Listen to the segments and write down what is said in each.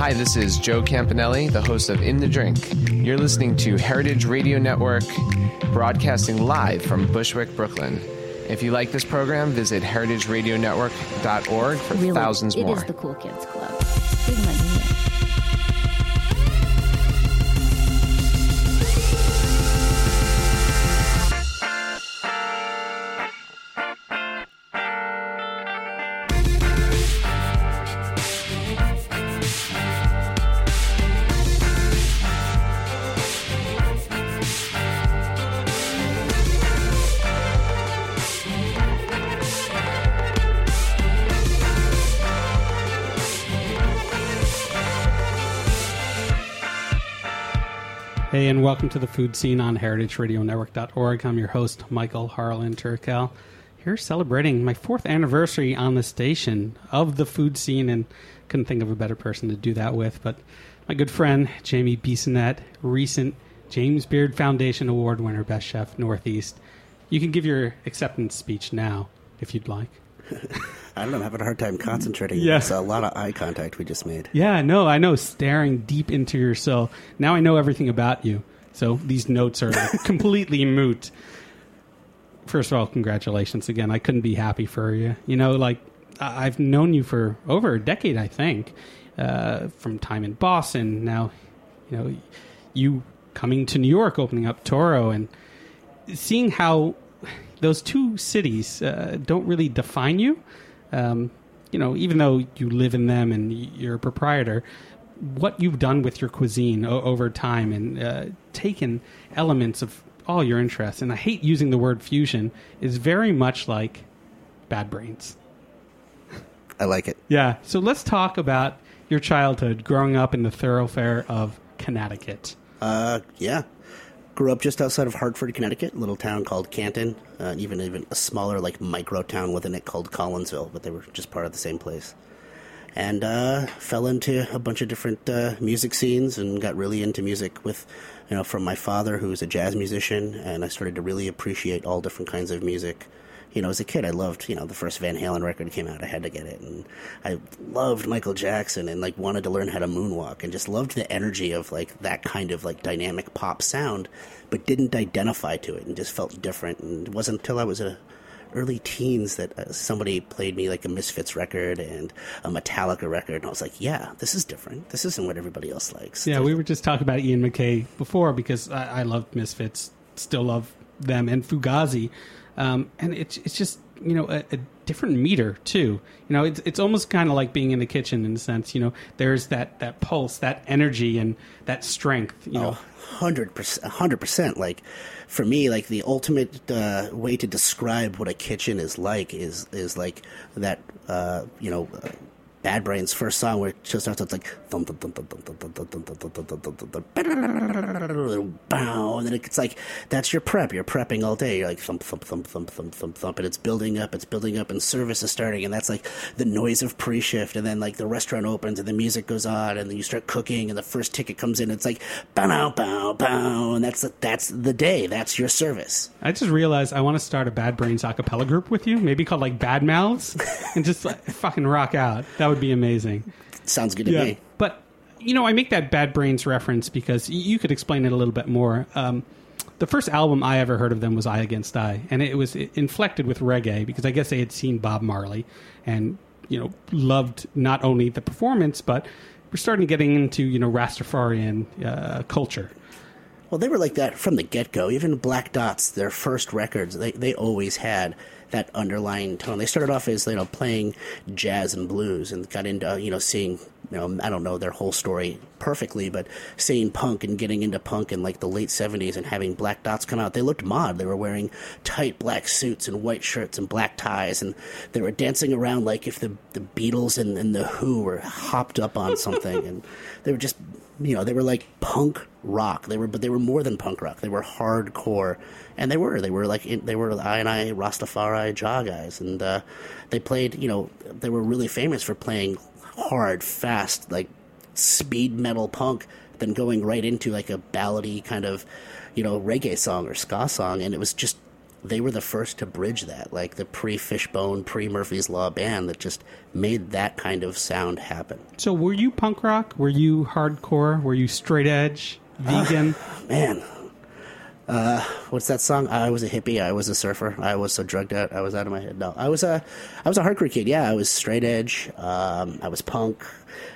Hi, this is Joe Campanale, the host of In the Drink. You're listening to Heritage Radio Network, broadcasting live from Bushwick, Brooklyn. If you like this program, visit heritageradionetwork.org for really, thousands it more. is the cool kids club. Welcome to the Food Seen on heritageradionetwork.org. I'm your host, Michael Harlan Turkel. Here celebrating my fourth anniversary on the station of the Food Seen, and couldn't think of a better person to do that with. But my good friend, Jamie Bissonnette, recent James Beard Foundation Award winner, Best Chef Northeast. You can give your acceptance speech now, if you'd like. I don't know. I'm having a hard time concentrating. Yeah. It's a lot of eye contact we just made. Yeah, no, I know. Staring deep into your soul. Now I know everything about you. So these notes are completely moot. First of all, congratulations again. I couldn't be happy for you. You know, like I've known you for over a decade, I think, uh, from time in Boston. Now, you know, you coming to New York, opening up Toro, and seeing how those two cities uh, don't really define you. Um, you know, even though you live in them and you're a proprietor, what you've done with your cuisine o- over time and uh, taken elements of all your interests, and I hate using the word fusion, is very much like Bad Brains. I like it. Yeah. So let's talk about your childhood growing up in the thoroughfare of Connecticut. Uh, yeah. Grew up just outside of Hartford, Connecticut, a little town called Canton, uh, and even even a smaller like micro town within it called Collinsville, but they were just part of the same place. And uh, fell into a bunch of different uh, music scenes and got really into music with, you know, from my father who's a jazz musician, and I started to really appreciate all different kinds of music. You know, as a kid, I loved, you know, the first Van Halen record came out, I had to get it. And I loved Michael Jackson and, like, wanted to learn how to moonwalk and just loved the energy of, like, that kind of, like, dynamic pop sound, but didn't identify to it and just felt different. And it wasn't until I was a early teens that uh, somebody played me, like, a Misfits record and a Metallica record. And I was like, yeah, this is different. This isn't what everybody else likes. Yeah, we were just talking about Ian MacKaye before because I, I loved Misfits, still love them, and Fugazi, um, and it's it's just you know a, a different meter too. You know, it's it's almost kind of like being in the kitchen in a sense. You know, there's that that pulse, that energy, and that strength. You know, hundred percent, hundred percent. Like for me, like the ultimate uh, way to describe what a kitchen is like is is like that. Uh, you know, Bad Brains' first song where it just starts, it's like thump thump thump thump thump thump thump thump thump thump thump thump bow, and then it's like that's your prep. You're prepping all day. You're like thump thump thump thump thump thump thump, and it's building up. It's building up, and service is starting, and that's like the noise of pre-shift, and then like the restaurant opens, and the music goes on, and then you start cooking, and the first ticket comes in. It's like bow bow bow, and that's that's the day. That's your service. I just realized I want to start a Bad Brains a cappella group with you, maybe called like Bad Mouths, and just like, fucking rock out. That would be amazing. Sounds good to me. But you know, I make that Bad Brains reference because you could explain it a little bit more. Um, the first album I ever heard of them was I Against I, and it was inflected with reggae because I guess they had seen Bob Marley and you know loved not only the performance but we're starting to getting into you know Rastafarian uh, culture. Well, they were like that from the get go. Even Black Dots, their first records, they, they always had that underlying tone. They started off as you know playing jazz and blues, and got into uh, you know seeing you know I don't know their whole story perfectly, but seeing punk and getting into punk in like the late seventies and having Black Dots come out, they looked mod. They were wearing tight black suits and white shirts and black ties, and they were dancing around like if the the Beatles and, and the Who were hopped up on something, and they were just you know they were like punk rock. They were, but they were more than punk rock. They were hardcore, and they were. They were like they were I and I Rastafari Jah guys, and uh, they played. You know, they were really famous for playing hard, fast, like speed metal punk, then going right into like a ballady kind of, you know, reggae song or ska song, and it was just they were the first to bridge that, like the pre Fishbone, pre Murphy's Law band that just made that kind of sound happen. So, were you punk rock? Were you hardcore? Were you straight edge? Vegan? Man, uh, what's that song? I was a hippie. I was a surfer. I was so drugged out. I was out of my head. No, I was a, I was a hardcore kid. Yeah, I was straight edge. Um, I was punk.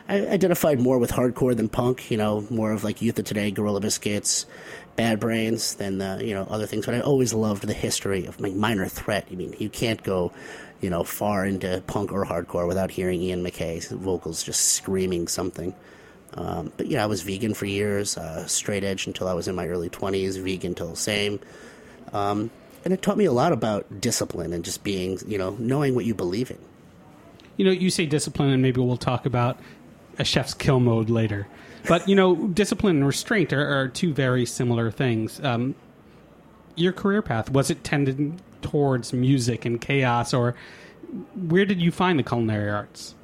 I identified more with hardcore than punk. You know, more of like Youth of Today, Gorilla Biscuits, Bad Brains than the, you know other things. But I always loved the history of like Minor Threat. I mean, you can't go, you know, far into punk or hardcore without hearing Ian MacKaye's vocals just screaming something. Um, but yeah, I was vegan for years, uh, straight edge until I was in my early 20s, vegan till the same. Um, and it taught me a lot about discipline and just being, you know, knowing what you believe in. You know, you say discipline, and maybe we'll talk about a chef's kill mode later. But, you know, discipline and restraint are, are two very similar things. Um, your career path, was it tended towards music and chaos, or where did you find the culinary arts?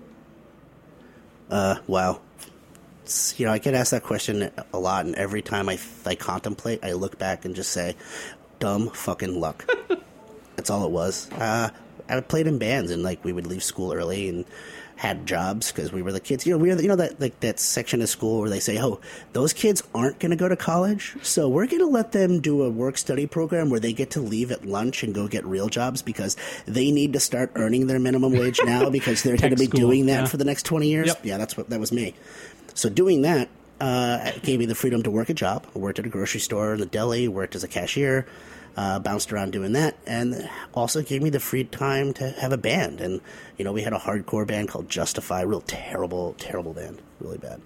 Uh, wow it's you know I get asked that question a lot, and every time I I contemplate, I look back and just say, "Dumb fucking luck." That's all it was. Uh, I played in bands, and like we would leave school early and had jobs because we were the kids. You know, we were the, you know that like that section of school where they say, "Oh, those kids aren't going to go to college, so we're going to let them do a work study program where they get to leave at lunch and go get real jobs because they need to start earning their minimum wage now because they're going to be school, doing that yeah. for the next twenty years." Yep. Yeah, that's what that was me. So doing that uh, gave me the freedom to work a job. I worked at a grocery store in the deli, worked as a cashier, uh, bounced around doing that, and also gave me the free time to have a band. And you know, we had a hardcore band called Justify, real terrible, terrible band, really bad.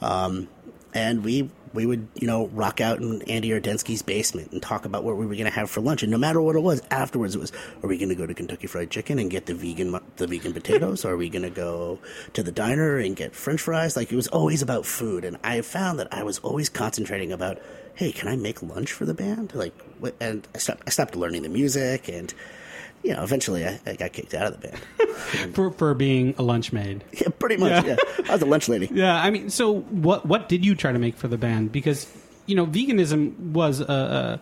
Um, and we we would you know rock out in Andy Ordensky's basement and talk about what we were going to have for lunch. And no matter what it was, afterwards it was: Are we going to go to Kentucky Fried Chicken and get the vegan the vegan potatoes? are we going to go to the diner and get French fries? Like it was always about food. And I found that I was always concentrating about, hey, can I make lunch for the band? Like, what, and I stopped I stopped learning the music and. You know, eventually I, I got kicked out of the band. For, for being a lunch maid. Yeah, pretty much. Yeah. I was a lunch lady. Yeah, I mean, so what what did you try to make for the band? Because you know, veganism was uh, uh,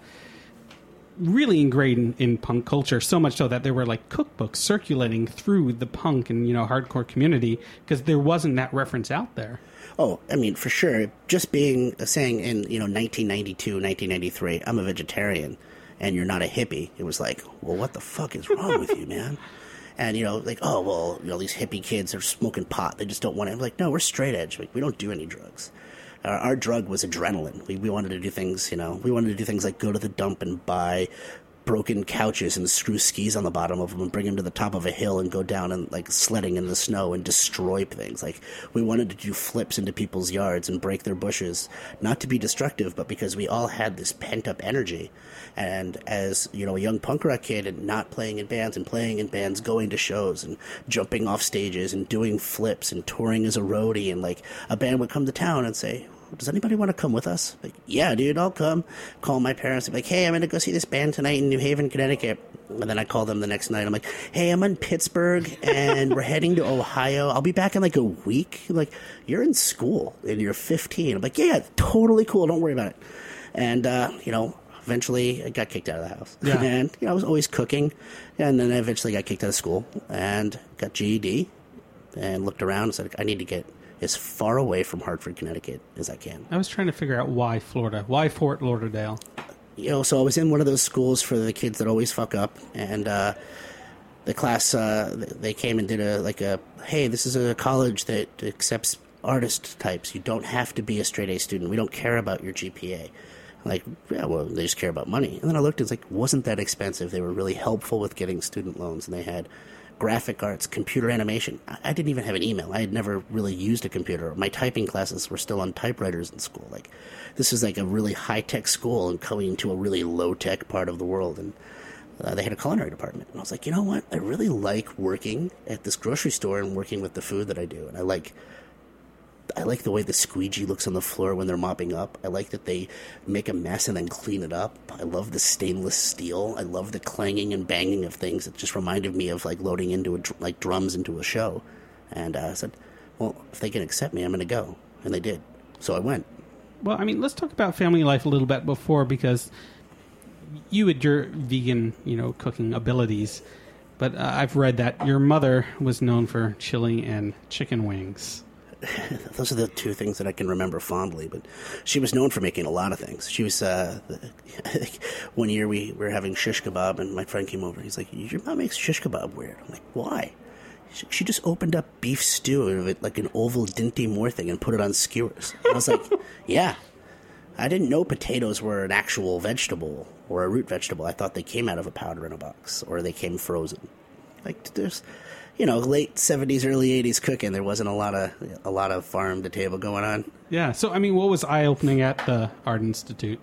really ingrained in, in punk culture, so much so that there were like cookbooks circulating through the punk and you know hardcore community because there wasn't that reference out there. Oh, I mean, for sure. Just being saying in you know 1992, 1993, I'm a vegetarian, and you're not a hippie. It was like, well, what the fuck is wrong with you, man? And you know, like, oh well, you know, these hippie kids are smoking pot. They just don't want it. I'm like, no, we're straight edge. Like, we don't do any drugs. Our, our drug was adrenaline. We we wanted to do things, you know, we wanted to do things like go to the dump and buy broken couches and screw skis on the bottom of them and bring them to the top of a hill and go down and like sledding in the snow and destroy things. Like we wanted to do flips into people's yards and break their bushes, not to be destructive, but because we all had this pent up energy. And as you know, a young punk rock kid and not playing in bands and playing in bands, going to shows and jumping off stages and doing flips and touring as a roadie, and like a band would come to town and say, does anybody want to come with us? Like, yeah, dude, I'll come. Call my parents. I'm like, hey, I'm going to go see this band tonight in New Haven, Connecticut. And then I call them the next night. I'm like, hey, I'm in Pittsburgh and we're heading to Ohio. I'll be back in like a week. Like, you're in school and you're 15. I'm like, yeah, yeah, totally cool. Don't worry about it. And, uh, you know, eventually I got kicked out of the house. Yeah. And, you know, I was always cooking. And then I eventually got kicked out of school and got GED and looked around and said, I need to get as far away from Hartford, Connecticut as I can. I was trying to figure out why Florida, why Fort Lauderdale. You know, so I was in one of those schools for the kids that always fuck up, and uh, the class uh, they came and did a like a hey, this is a college that accepts artist types. You don't have to be a straight A student. We don't care about your GPA. Like, yeah, well, they just care about money. And then I looked, and it's like, wasn't that expensive. They were really helpful with getting student loans, and they had graphic arts, computer animation. I, I didn't even have an email. I had never really used a computer. My typing classes were still on typewriters in school. Like, this is like a really high tech school and coming to a really low tech part of the world. And uh, they had a culinary department. And I was like, you know what? I really like working at this grocery store and working with the food that I do. And I like I like the way the squeegee looks on the floor when they're mopping up. I like that they make a mess and then clean it up. I love the stainless steel. I love the clanging and banging of things. It just reminded me of like loading into a like drums into a show. And uh, I said, "Well, if they can accept me, I'm going to go." And they did. So I went. Well, I mean, let's talk about family life a little bit before because you had your vegan, you know, cooking abilities, but uh, I've read that your mother was known for chili and chicken wings. Those are the two things that I can remember fondly. But she was known for making a lot of things. She was uh, one year we were having shish kebab, and my friend came over. He's like, "Your mom makes shish kebab weird." I'm like, "Why?" She- She just opened up beef stew out of it like an oval Dinty Moore thing and put it on skewers. And I was like, "Yeah." I didn't know potatoes were an actual vegetable or a root vegetable. I thought they came out of a powder in a box or they came frozen. Like there's, you know, late seventies, early eighties cooking. There wasn't a lot of a lot of farm to table going on. Yeah. So, I mean, what was eye opening at the Art Institute?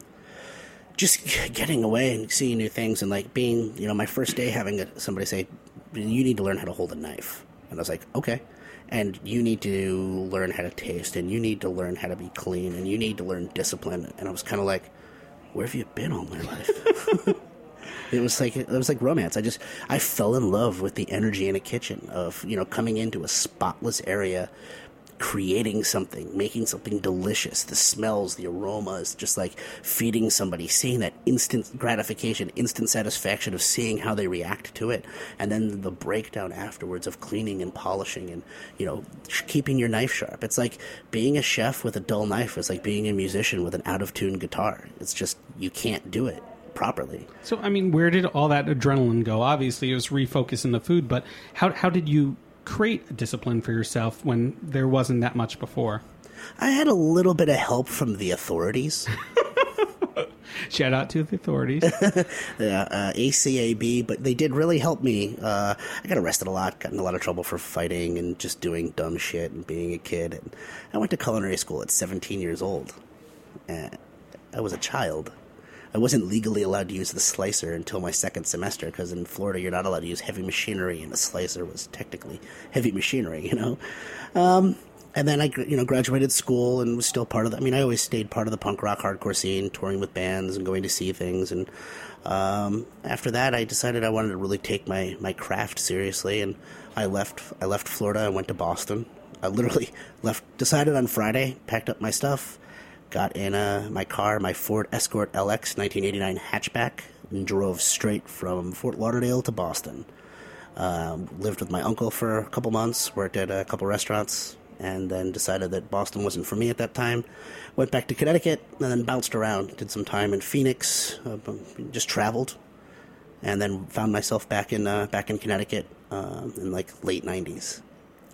Just getting away and seeing new things and like being, you know, my first day having a, somebody say, "You need to learn how to hold a knife," and I was like, "Okay." And you need to learn how to taste, and you need to learn how to be clean, and you need to learn discipline. And I was kind of like, "Where have you been all my life?" It was like it was like romance. I just I fell in love with the energy in a kitchen of you know coming into a spotless area, creating something, making something delicious. The smells, the aromas, just like feeding somebody, seeing that instant gratification, instant satisfaction of seeing how they react to it, and then the breakdown afterwards of cleaning and polishing and you know keeping your knife sharp. It's like being a chef with a dull knife. It's like being a musician with an out of tune guitar. It's just you can't do it properly. So, I mean, where did all that adrenaline go? Obviously, it was refocusing the food, but how how did you create a discipline for yourself when there wasn't that much before? I had a little bit of help from the authorities. Shout out to the authorities. yeah, uh, ACAB, but they did really help me. Uh, I got arrested a lot, got in a lot of trouble for fighting and just doing dumb shit and being a kid. And I went to culinary school at 17 years old. And I was a child. I wasn't legally allowed to use the slicer until my second semester because in Florida you're not allowed to use heavy machinery, and the slicer was technically heavy machinery, you know. Um, and then I, you know, graduated school and was still part of the. I mean, I always stayed part of the punk rock hardcore scene, touring with bands and going to see things. And um, after that, I decided I wanted to really take my my craft seriously, and I left. I left Florida. I went to Boston. I literally left. Decided on Friday, packed up my stuff, got in uh, my car, my Ford Escort LX 1989 hatchback, and drove straight from Fort Lauderdale to Boston. Um, lived with my uncle for a couple months, worked at a couple restaurants, and then decided that Boston wasn't for me at that time. Went back to Connecticut, and then bounced around. Did some time in Phoenix, uh, just traveled, and then found myself back in uh, back in Connecticut um, in like late '90s,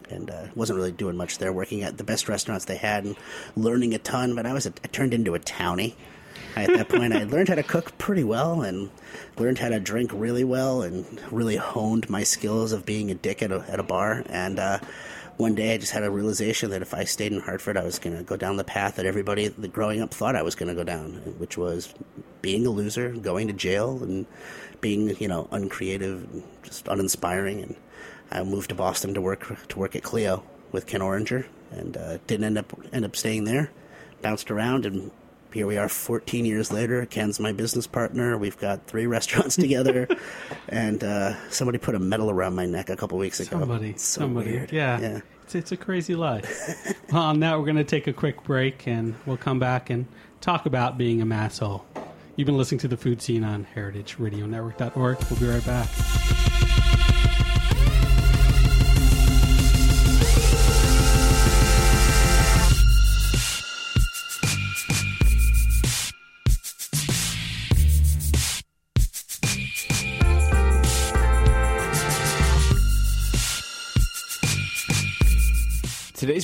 and uh, wasn't really doing much there. Working at the best restaurants they had and learning a ton, but I was a, I turned into a townie. At that point, I learned how to cook pretty well and learned how to drink really well and really honed my skills of being a dick at a, at a bar. And uh, one day I just had a realization that if I stayed in Hartford, I was going to go down the path that everybody growing up thought I was going to go down, which was being a loser, going to jail, and being, you know, uncreative and just uninspiring. And I moved to Boston to work to work at Clio with Ken Oringer, and uh, didn't end up end up staying there. Bounced around, and here we are, 14 years later. Ken's my business partner. We've got three restaurants together, and uh, somebody put a medal around my neck a couple weeks ago. Somebody, so somebody, weird. yeah. yeah. It's, it's a crazy life. well, on that, we're going to take a quick break, and we'll come back and talk about being a masshole. You've been listening to the Food Seen on heritageradionetwork.org. We'll be right back.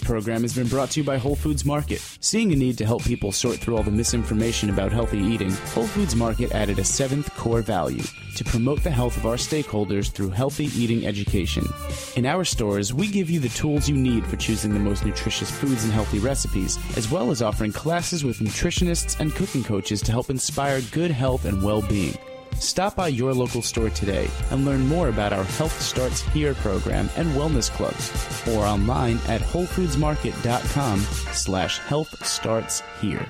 Today's program has been brought to you by Whole Foods Market. Seeing a need to help people sort through all the misinformation about healthy eating, Whole Foods Market added a seventh core value to promote the health of our stakeholders through healthy eating education. In our stores, we give you the tools you need for choosing the most nutritious foods and healthy recipes, as well as offering classes with nutritionists and cooking coaches to help inspire good health and well being. Stop by your local store today and learn more about our Health Starts Here program and wellness clubs, or online at WholeFoodsMarket.com slash Health Starts Here.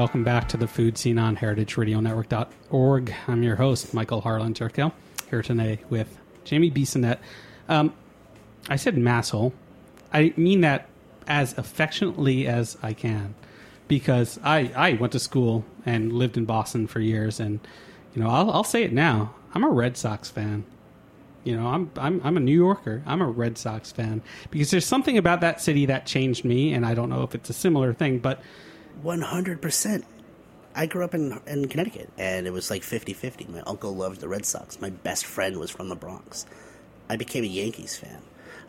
Welcome back to the Food Seen on heritageradionetwork.org. I'm your host, Michael Harlan Turkel, here today with Jamie Bissonnette. Um, I said masshole. I mean that as affectionately as I can because I, I went to school and lived in Boston for years, and you know I'll, I'll say it now. I'm a Red Sox fan. You know, I'm I'm I'm a New Yorker. I'm a Red Sox fan because there's something about that city that changed me, and I don't know if it's a similar thing, but One hundred percent. I grew up in in Connecticut, and it was like 50-50. My uncle loved the Red Sox. My best friend was from the Bronx. I became a Yankees fan.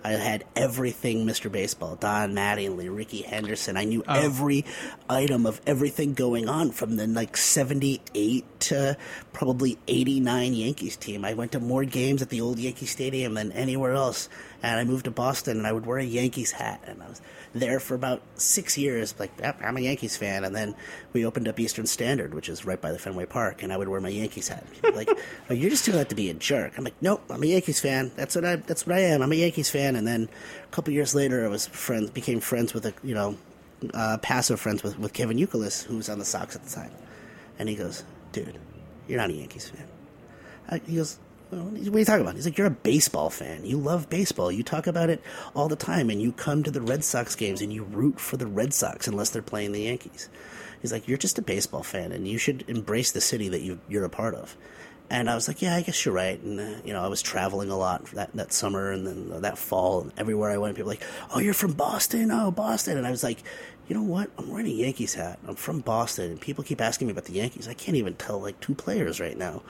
I had everything Mr. Baseball, Don Mattingly, Rickey Henderson. I knew oh. every item of everything going on from the like 78 to probably 89 Yankees team. I went to more games at the old Yankee Stadium than anywhere else. And I moved to Boston and I would wear a Yankees hat. And I was there for about six years. Like, I'm a Yankees fan. And then we opened up Eastern Standard, which is right by the Fenway Park. And I would wear my Yankees hat. Like, oh, you're just doing that to be a jerk. I'm like, nope, I'm a Yankees fan. That's what I. That's what I am. I'm a Yankees fan. And then a couple years later, I was friends, became friends with a, you know, uh, passive friends with, with Kevin Youkilis, who was on the Sox at the time. And he goes, dude, you're not a Yankees fan. I, he goes, what are you talking about? He's like, you're a baseball fan. You love baseball. You talk about it all the time, and you come to the Red Sox games and you root for the Red Sox unless they're playing the Yankees. He's like, you're just a baseball fan, and you should embrace the city that you, you're a part of. And I was like, yeah, I guess you're right. And, uh, you know, I was traveling a lot that, that summer and then uh, that fall. And everywhere I went, people were like, oh, you're from Boston? Oh, Boston. And I was like, you know what? I'm wearing a Yankees hat. I'm from Boston. And people keep asking me about the Yankees. I can't even tell, like, two players right now.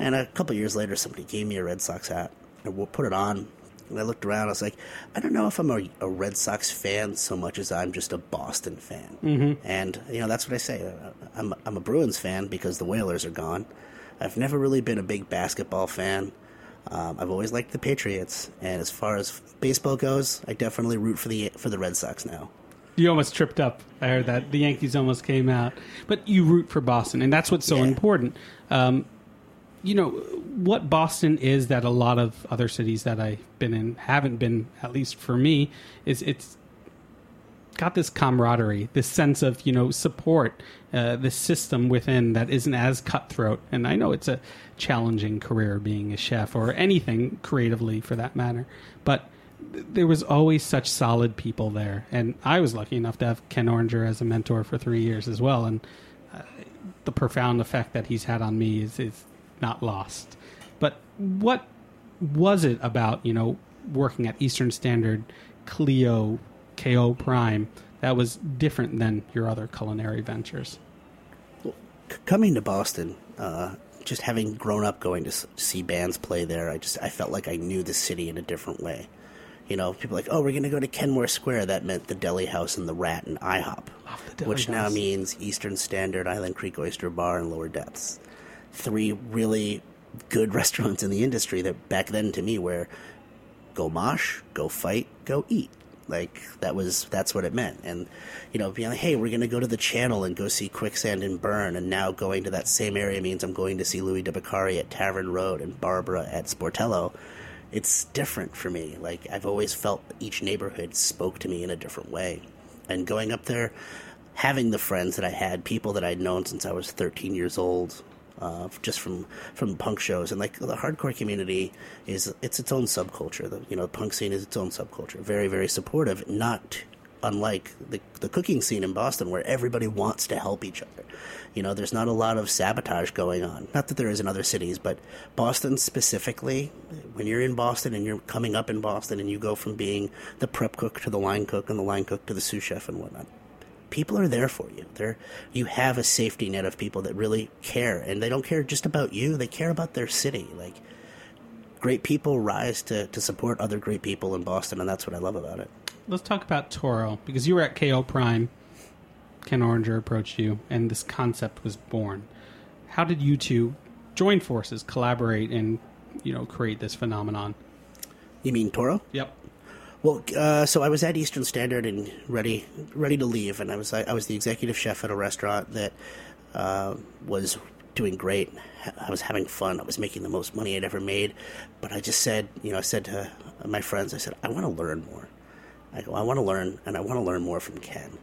And a couple years later, somebody gave me a Red Sox hat. I put it on. And I looked around. I was like, I don't know if I'm a, a Red Sox fan so much as I'm just a Boston fan. Mm-hmm. And, you know, that's what I say. Uh, I'm, I'm a Bruins fan because the Whalers are gone. I've never really been a big basketball fan. Um, I've always liked the Patriots, and as far as baseball goes, I definitely root for the for the Red Sox now. You almost tripped up. I heard that the Yankees almost came out, but you root for Boston, and that's what's so Yeah. important. Um, you know what Boston is that a lot of other cities that I've been in haven't been. At least for me, is it's got this camaraderie, this sense of you know support, uh, this system within that isn't as cutthroat. And I know it's a challenging career being a chef or anything creatively for that matter, but th- there was always such solid people there. And I was lucky enough to have Ken Oringer as a mentor for three years as well, and uh, the profound effect that he's had on me is is not lost. But what was it about you know working at Eastern Standard, Clio, KO Prime that was different than your other culinary ventures? C- coming to Boston, uh, just having grown up going to s- see bands play there, I just I felt like I knew the city in a different way. You know, people like, oh, we're going to go to Kenmore Square. That meant the Deli House and the Rat and IHOP, which now means Eastern Standard, Island Creek Oyster Bar, and Lower Depths. Three really good restaurants in the industry that back then to me were go mosh, go fight, go eat. Like that was that's what it meant. And you know, being like, hey, we're gonna go to the channel and go see Quicksand and Burn, and now going to that same area means I'm going to see Louis DiBiccari at Tavern Road and Barbara at Sportello. It's different for me. Like I've always felt each neighborhood spoke to me in a different way. And going up there, having the friends that I had, people that I'd known since I was 13 years old, uh, just from from punk shows and like the hardcore community is it's its own subculture. The you know punk scene is its own subculture. Very very supportive. Not unlike the the cooking scene in Boston where everybody wants to help each other. You know, there's not a lot of sabotage going on. Not that there is in other cities, but Boston specifically, when you're in Boston and you're coming up in Boston and you go from being the prep cook to the line cook and the line cook to the sous chef and whatnot, people are there for you. They're you have a safety net of people that really care, and they don't care just about you. They care about their city. Like great people rise to to support other great people in Boston, and that's what I love about it. Let's talk about Toro because you were at KO Prime. Ken Oringer approached you, and this concept was born. How did you two join forces, collaborate, and you know create this phenomenon? You mean Toro? Yep. Well, uh, so I was at Eastern Standard and ready ready to leave, and I was I was the executive chef at a restaurant that uh, was doing great. I was having fun. I was making the most money I'd ever made, but I just said, you know, I said to my friends, I said, I want to learn more. I go, I want to learn, and I want to learn more from Ken.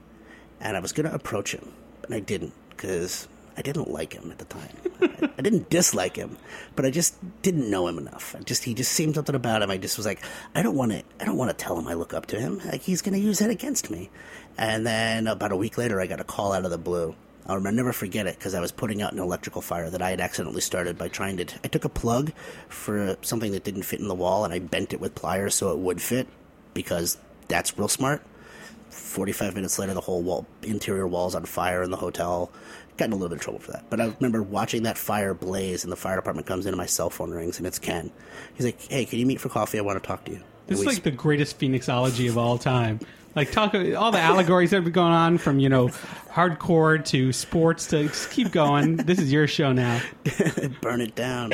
And I was going to approach him, but I didn't because I didn't like him at the time. I, I didn't dislike him, but I just didn't know him enough. I just he just seemed something about him. I just was like, I don't want to. I don't want to tell him I look up to him. Like he's going to use that against me. And then about a week later, I got a call out of the blue. I'll never forget it because I was putting out an electrical fire that I had accidentally started by trying to. T- I took a plug for something that didn't fit in the wall and I bent it with pliers so it would fit because that's real smart. 45 minutes later, the whole wall, interior wall's on fire in the hotel. Got in a little bit of trouble for that. But I remember watching that fire blaze, and the fire department comes in, and my cell phone rings, and it's Ken. He's like, "Hey, can you meet for coffee? I want to talk to you." This is like the greatest Phoenixology of all time. Like talk all the allegories that have been going on from you know hardcore to sports to just keep going. This is your show now. burn it down.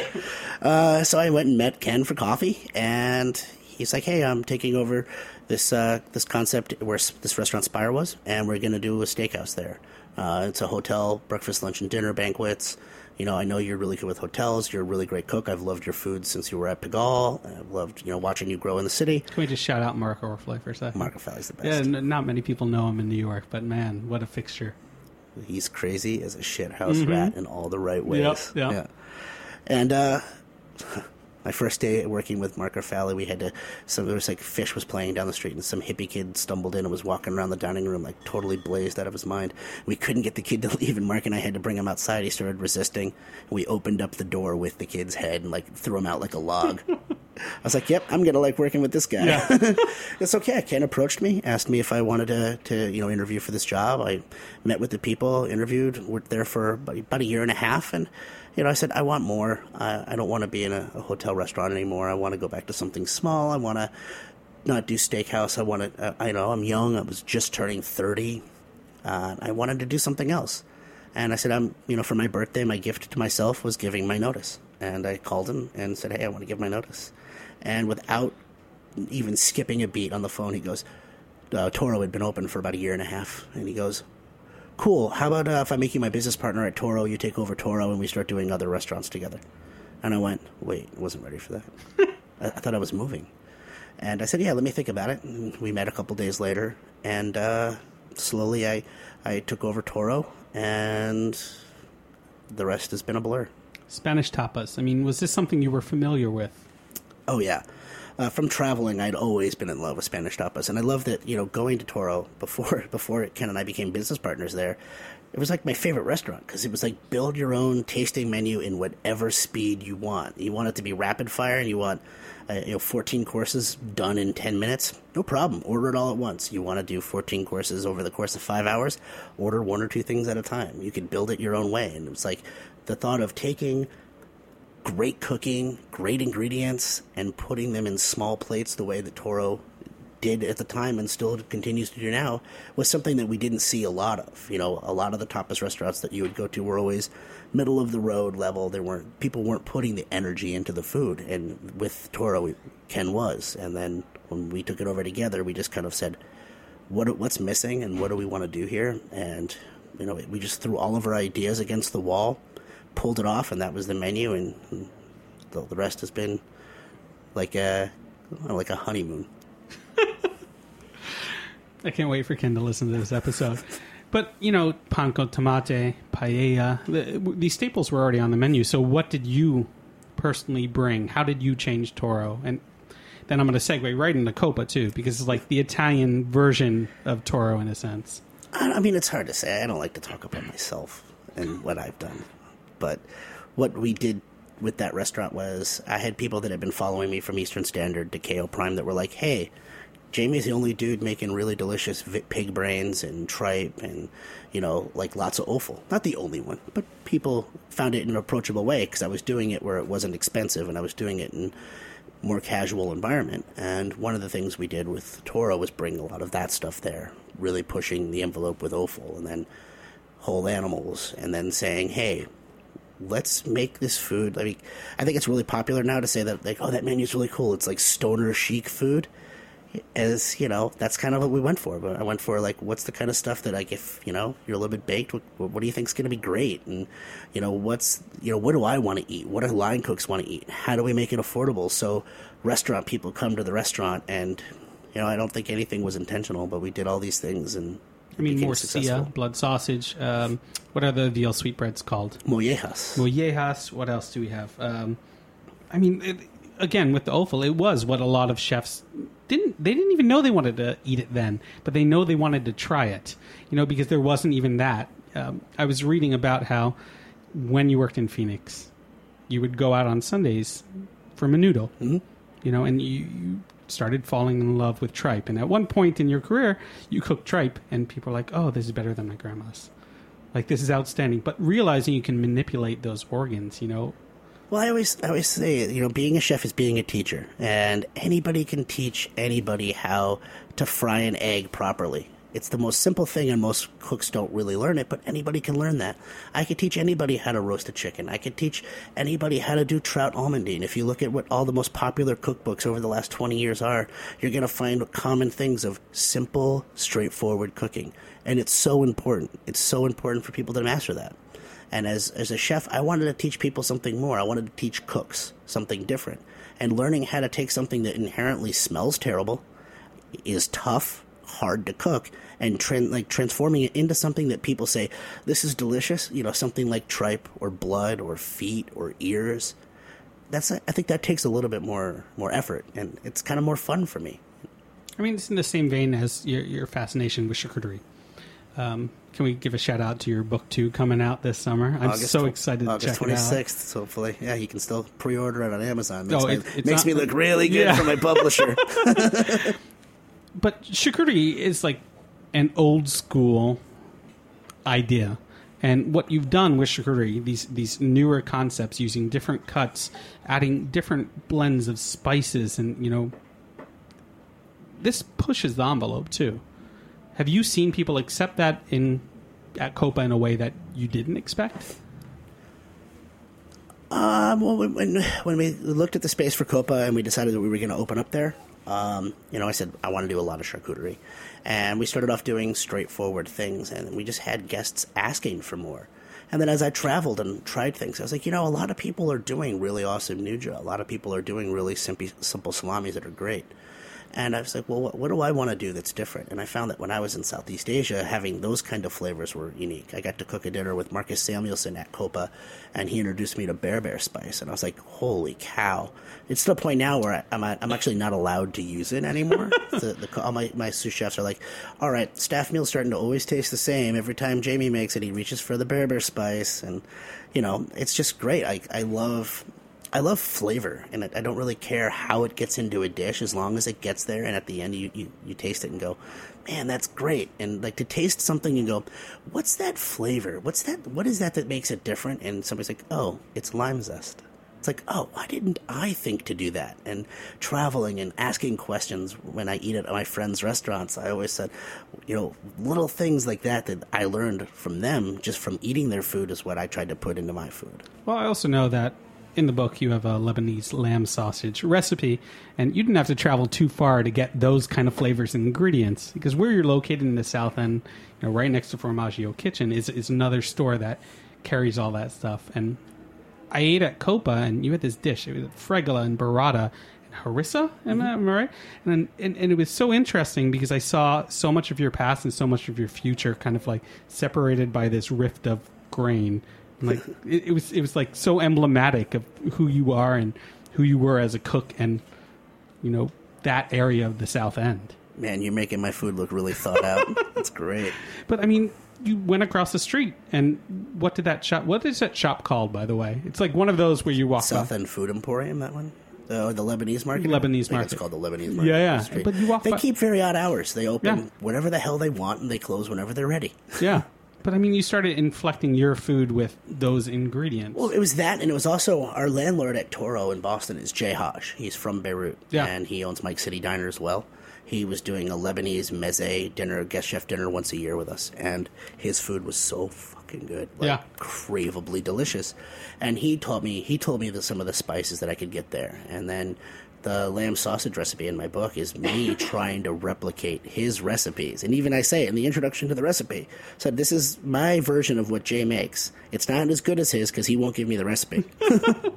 Uh, so I went and met Ken for coffee, and he's like, "Hey, I'm taking over this uh, this concept where s- this restaurant Spire was, and we're going to do a steakhouse there. Uh, it's a hotel, breakfast, lunch, and dinner banquets. You know, I know you're really good with hotels. You're a really great cook. I've loved your food since you were at Pigalle. I've loved you know watching you grow in the city. Can we just shout out Marc Orfaly for a second? Marc Orfaly's the Yeah, best. n- not many people know him in New York, but man, what a fixture! He's crazy as a shithouse rat in all the right ways. Mm-hmm. Yep, yep. Yeah. And uh, my first day working with Marc Orfaly, we had to. Some there was like Phish was playing down the street, and some hippie kid stumbled in and was walking around the dining room like totally blazed out of his mind. We couldn't get the kid to leave, and Mark and I had to bring him outside. He started resisting. We opened up the door with the kid's head and like threw him out like a log. I was like, "Yep, I'm gonna like working with this guy." Yeah. it's okay. Ken approached me, asked me if I wanted to, to you know interview for this job. I met with the people, interviewed, worked there for about, about a year and a half, and you know I said I want more. I, I don't want to be in a, a hotel restaurant anymore. I want to go back to something small. I want to not do steakhouse. I want to. Uh, I know I'm young. I was just turning thirty. Uh, I wanted to do something else, and I said I'm you know for my birthday, my gift to myself was giving my notice. And I called him and said, "Hey, I want to give my notice." And without even skipping a beat on the phone, he goes, uh, Toro had been open for about a year and a half, and he goes, "Cool. How about uh, if I make you my business partner at Toro? You take over Toro, and we start doing other restaurants together." And I went, "Wait, wasn't ready for that. I, I thought I was moving." And I said, "Yeah, let me think about it." And we met a couple days later, and uh, slowly I I took over Toro, and the rest has been a blur. Spanish tapas. I mean, was this something you were familiar with? Oh yeah, uh, from traveling, I'd always been in love with Spanish tapas, and I love that you know going to Toro before before Ken and I became business partners there. It was like my favorite restaurant because it was like build your own tasting menu in whatever speed you want. You want it to be rapid fire, and you want uh, you know 14 courses done in 10 minutes. No problem. Order it all at once. You want to do 14 courses over the course of five hours? Order one or two things at a time. You can build it your own way, and it was like the thought of taking great cooking, great ingredients, and putting them in small plates the way that Toro did at the time and still continues to do now was something that we didn't see a lot of. You know, a lot of the tapas restaurants that you would go to were always middle of the road level. There weren't people weren't putting the energy into the food, and with Toro, Ken was. And then when we took it over together, we just kind of said, "What what's missing, and what do we want to do here?" And you know, we just threw all of our ideas against the wall pulled it off, and that was the menu, and, and the, the, rest has been like a like a honeymoon. I can't wait for Ken to listen to this episode. But you know, pan con tomate, paella, the, these staples were already on the menu. So, what did you personally bring? How did you change Toro? And then I'm going to segue right into Coppa too, because it's like the Italian version of Toro in a sense. I mean, it's hard to say. I don't like to talk about myself and what I've done. But what we did with that restaurant was I had people that had been following me from Eastern Standard to KO Prime that were like, hey, Jamie's the only dude making really delicious pig brains and tripe and, you know, like lots of offal. Not the only one, but people found it in an approachable way because I was doing it where it wasn't expensive and I was doing it in more casual environment. And one of the things we did with Toro was bring a lot of that stuff there, really pushing the envelope with offal and then whole animals and then saying, hey, let's make this food. I mean, I think it's really popular now to say that like, oh, that menu's really cool. It's like stoner chic food. As you know, that's kind of what we went for. But I went for like, what's the kind of stuff that like, if you know, you're a little bit baked, what, what do you think's going to be great? And you know, what's you know, what do I want to eat? What do line cooks want to eat? How do we make it affordable so restaurant people come to the restaurant? And you know, I don't think anything was intentional, but we did all these things and I mean, morcilla, blood sausage. Um, what are the veal sweetbreads called? Mollejas. Mollejas. What else do we have? Um, I mean, it, again, with the offal, it was what a lot of chefs didn't. They didn't even know they wanted to eat it then, but they know they wanted to try it. You know, because there wasn't even that. Um, I was reading about how when you worked in Phoenix, you would go out on Sundays for menudo. Mm-hmm. You know, and you, you started falling in love with tripe. And at one point in your career, you cooked tripe, and people are like, "Oh, this is better than my grandma's." Like this is outstanding. But realizing you can manipulate those organs, you know. Well, I always, I always say, you know, being a chef is being a teacher, and anybody can teach anybody how to fry an egg properly. It's the most simple thing, and most cooks don't really learn it, but anybody can learn that. I could teach anybody how to roast a chicken. I could teach anybody how to do trout almondine. If you look at what all the most popular cookbooks over the last 20 years are, you're going to find common things of simple, straightforward cooking. And it's so important. It's so important for people to master that. And as, as a chef, I wanted to teach people something more. I wanted to teach cooks something different. And learning how to take something that inherently smells terrible, is tough, hard to cook and like transforming it into something that people say this is delicious you know something like tripe or blood or feet or ears that's i think that takes a little bit more more effort and it's kind of more fun for me i mean it's in the same vein as your, your fascination with charcuterie um, can we give a shout out to your book two coming out this summer? I'm August so excited August to check 26th, hopefully. Yeah, you can still pre-order it on Amazon. Makes, oh, it, me, makes not, me look really good yeah. for my publisher. but charcuterie is like an old school idea. And what you've done with charcuterie, these these newer concepts using different cuts, adding different blends of spices, and you know, this pushes the envelope too. Have you seen people accept that in at Coppa in a way that you didn't expect? Um, well, when when we looked at the space for Coppa and we decided that we were going to open up there, um, you know, I said I want to do a lot of charcuterie, and we started off doing straightforward things, and we just had guests asking for more. And then as I traveled and tried things, I was like, you know, a lot of people are doing really awesome nduja. A lot of people are doing really simple, simple salamis that are great. And I was like, well, what, what do I want to do that's different? And I found that when I was in Southeast Asia, having those kind of flavors were unique. I got to cook a dinner with Marcus Samuelsson at Coppa, and he introduced me to berbere spice, and I was like, holy cow! It's to the point now where I, I'm I'm actually not allowed to use it anymore. the, the, all my my sous chefs are like, all right, staff meal's starting to always taste the same every time Jamie makes it. He reaches for the berbere spice, and you know, it's just great. I I love I love flavor, and I don't really care how it gets into a dish as long as it gets there, and at the end you, you, you taste it and go, man, that's great. And like to taste something and go, what's that flavor? What's that? What is that that makes it different? And somebody's like, oh, it's lime zest. It's like, oh, why didn't I think to do that? And traveling and asking questions when I eat at my friends' restaurants, I always said, you know, little things like that that I learned from them just from eating their food is what I tried to put into my food. Well, I also know that in the book you have a Lebanese lamb sausage recipe, and you didn't have to travel too far to get those kind of flavors and ingredients because where you're located in the south end, you know, right next to Formaggio Kitchen, is is another store that carries all that stuff. And I ate at Coppa, and you had this dish. It was fregola and burrata and harissa. Am, I, am I right? And, and and it was so interesting because I saw so much of your past and so much of your future kind of like separated by this rift of grain like it, it, was, it was like so emblematic of who you are and who you were as a cook, and you know that area of the South End. Man, you're making my food look really thought out. That's great. But I mean, you went across the street, and what did that shop? What is that shop called, by the way? It's like one of those where you walk South by. End Food Emporium. That one. Uh, the Lebanese market. Lebanese market. It's called the Lebanese market. Yeah, yeah. But you walk They by- keep very odd hours. They open Yeah. whatever the hell they want, and they close whenever they're ready. Yeah, but I mean, you started inflecting your food with those ingredients. Well, it was that, and it was also our landlord at Toro in Boston is Jay Haj. He's from Beirut, Yeah. and he owns Mike City Diner as well. He was doing a Lebanese meze dinner, guest chef dinner once a year with us, and his food was so fucking good, like Yeah. craveably delicious. And he taught me, he told me the, some of the spices that I could get there, and then the lamb sausage recipe in my book is me trying to replicate his recipes. And even I say in the introduction to the recipe, said this is my version of what Jay makes. It's not as good as his because he won't give me the recipe.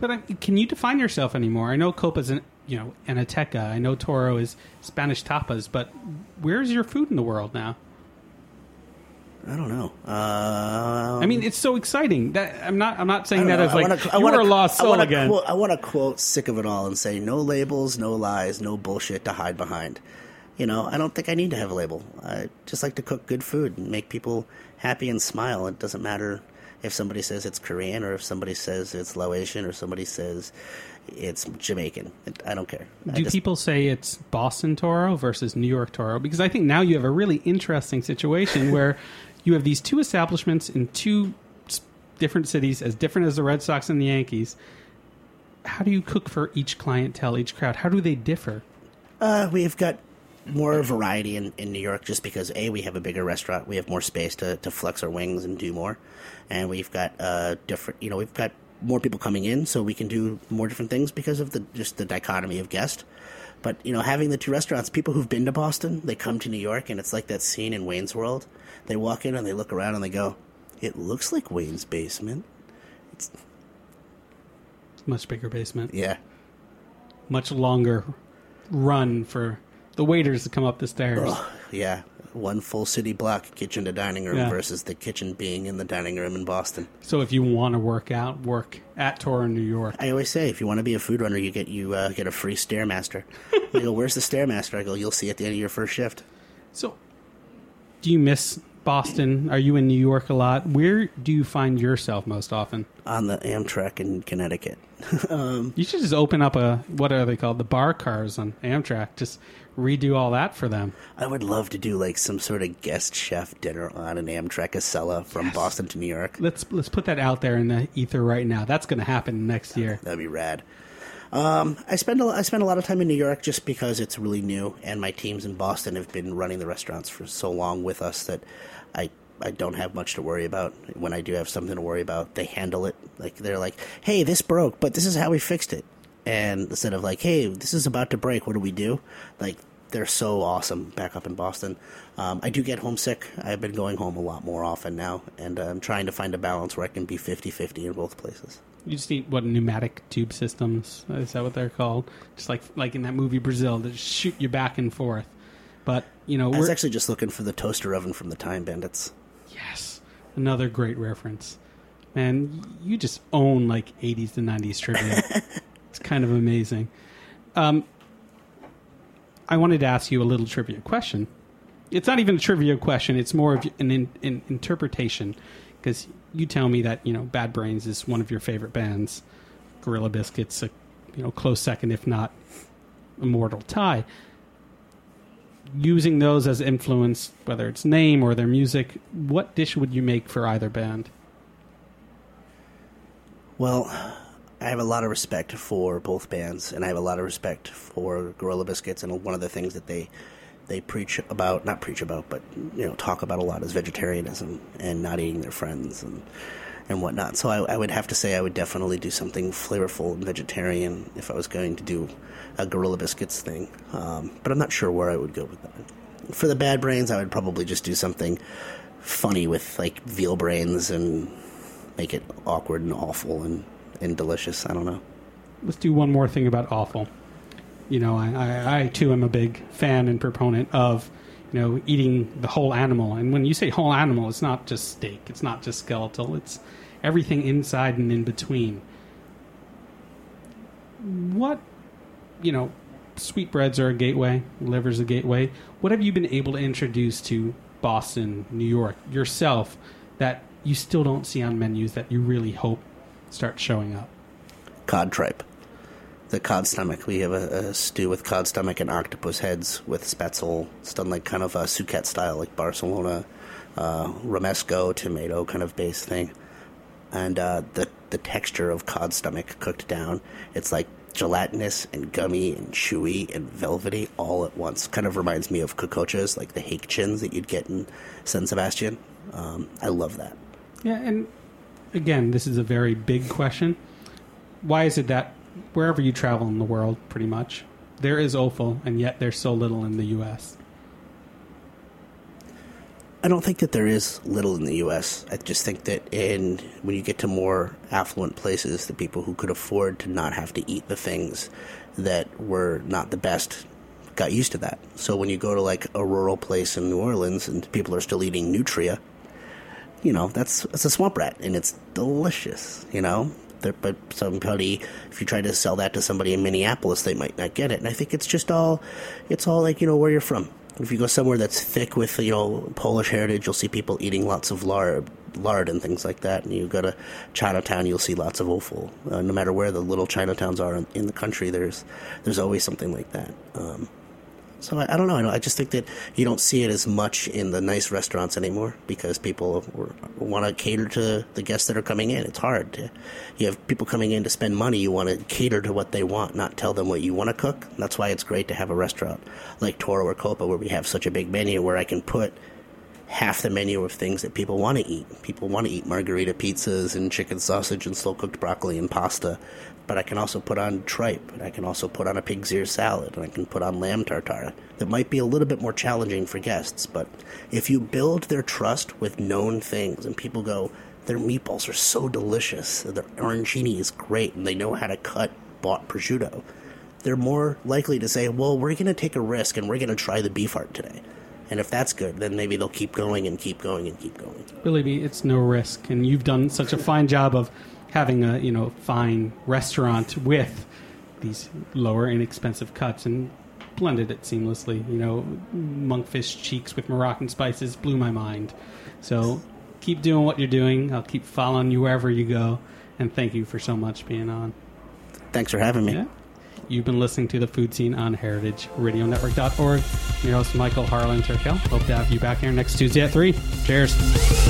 But I, can you define yourself anymore? I know Coppa's an you know enoteca. I know Toro is Spanish tapas. But where's your food in the world now? I don't know. Uh, I mean, it's so exciting. That I'm not. I'm not saying I that as. I like wanna- I you wanna- are a lost I soul wanna again. Quote, I want to quote "sick of it all" and say, "No labels, no lies, no bullshit to hide behind." You know, I don't think I need to have a label. I just like to cook good food and make people happy and smile. It doesn't matter if somebody says it's Korean or if somebody says it's Laotian or somebody says it's Jamaican. I don't care. Do just- people say it's Boston Toro versus New York Toro? Because I think now you have a really interesting situation where you have these two establishments in two different cities, as different as the Red Sox and the Yankees. How do you cook for each clientele, each crowd? How do they differ? Uh, we've got more variety in, in New York just because a we have a bigger restaurant, we have more space to, to flex our wings and do more, and we've got uh different. You know, we've got more people coming in, so we can do more different things because of the just the dichotomy of guest. But you know, having the two restaurants, people who've been to Boston, they come to New York, and it's like that scene in Wayne's World. They walk in and they look around and they go, "It looks like Wayne's basement." It's much bigger basement, Yeah, much longer run for the waiters to come up the stairs. Ugh, yeah. One full city block, kitchen to dining room, Yeah. versus the kitchen being in the dining room in Boston. So if you want to work out, work at Toro, New York. I always say, if you want to be a food runner, you get you uh, get a free stairmaster. they go, "Where's the stairmaster?" I go, "You'll see at the end of your first shift." So, do you miss Boston? Are you in New York a lot? Where do you find yourself most often? On the Amtrak in Connecticut, um, You should just open up a what are they called? The bar cars on Amtrak. Just redo all that for them. I would love to do like some sort of guest chef dinner on an Amtrak Acela from Boston to New York. Let's let's put that out there in the ether right now. That's going to happen next year. That'd be rad. Um, I spend a, I spend a lot of time in New York just because it's really new, and my teams in Boston have been running the restaurants for so long with us that I I don't have much to worry about. When I do have something to worry about, they handle it. Like they're like, "Hey, this broke, but this is how we fixed it." And instead of like, "Hey, this is about to break, what do we do?" Like they're so awesome back up in Boston. Um, I do get homesick. I've been going home a lot more often now, and uh, I'm trying to find a balance where I can be 50-50 in both places. You just need what pneumatic tube systems is that what they're called? Just like like in that movie Brazil, that shoot you back and forth. But you know, I was we're, actually just looking for the toaster oven from the Time Bandits. yes, another great reference. Man, you just own like '80s to '90s trivia. it's kind of amazing. Um, I wanted to ask you a little trivia question. It's not even a trivia question; it's more of an, in, an interpretation. Because you tell me that you know Bad Brains is one of your favorite bands, Gorilla Biscuits a you know close second, if not a mortal tie. Using those as influence, whether it's name or their music, what dish would you make for either band? Well, I have a lot of respect for both bands, and I have a lot of respect for Gorilla Biscuits. And one of the things that they they preach about, not preach about, but you know, talk about a lot is vegetarianism and not eating their friends and and whatnot. So I, I would have to say I would definitely do something flavorful and vegetarian if I was going to do a Gorilla Biscuits thing. Um, but I'm not sure where I would go with that. For the Bad Brains, I would probably just do something funny with like veal brains and make it awkward and awful and, and delicious. I don't know. let's do one more thing about awful. You know, I, I, I too am a big fan and proponent of, you know, eating the whole animal. And when you say whole animal, it's not just steak, it's not just skeletal, it's everything inside and in between. What, you know, sweetbreads are a gateway, liver's a gateway. What have you been able to introduce to Boston, New York, yourself, that you still don't see on menus that you really hope start showing up? Cod tripe. The cod stomach. We have a, a stew with cod stomach and octopus heads with spaetzle. It's done like kind of a suquet style, like Barcelona, uh, romesco, tomato kind of base thing. And uh, the the texture of cod stomach cooked down, it's like gelatinous and gummy and chewy and velvety all at once. Kind of reminds me of cocochas, like the hake chins that you'd get in San Sebastian. Um, I love that. Yeah, and again, this is a very big question. Why is it that wherever you travel in the world, pretty much, there is offal, and yet there's so little in the U.S.? I don't think that there is little in the U.S. I just think that in when you get to more affluent places, the people who could afford to not have to eat the things that were not the best got used to that. So when you go to like a rural place in New Orleans and people are still eating nutria, you know that's that's a swamp rat and it's delicious. You know, but somebody if you try to sell that to somebody in Minneapolis, they might not get it. And I think it's just all it's all like you know where you're from. If you go somewhere that's thick with you know Polish heritage, you'll see people eating lots of lard, lard and things like that. And you go to Chinatown, you'll see lots of offal. Uh, no matter where the little Chinatowns are in, in the country, there's there's always something like that. Um, so I, I don't know. I. I just think that you don't see it as much in the nice restaurants anymore because people want to cater to the guests that are coming in. It's hard. To, you have people coming in to spend money. You want to cater to what they want, not tell them what you want to cook. That's why it's great to have a restaurant like Toro or Coppa where we have such a big menu where I can put half the menu of things that people want to eat. People want to eat margarita pizzas and chicken sausage and slow cooked broccoli and pasta. But I can also put on tripe, and I can also put on a pig's ear salad, and I can put on lamb tartare. That might be a little bit more challenging for guests, but if you build their trust with known things, and people go, their meatballs are so delicious, their arancini is great, and they know how to cut bought prosciutto, they're more likely to say, well, we're going to take a risk, and we're going to try the beef heart today. And if that's good, then maybe they'll keep going and keep going and keep going. Me, it's no risk, and you've done such a fine job of having a you know fine restaurant with these lower inexpensive cuts and blended it seamlessly. You know, monkfish cheeks with Moroccan spices blew my mind. So keep doing what you're doing. I'll keep following you wherever you go, and thank you for so much being on. Thanks for having me. Yeah. You've been listening to the Food Seen on heritageradionetwork.org. Your host, Michael Harlan Turkel. Hope to have you back here next Tuesday at 3. Cheers.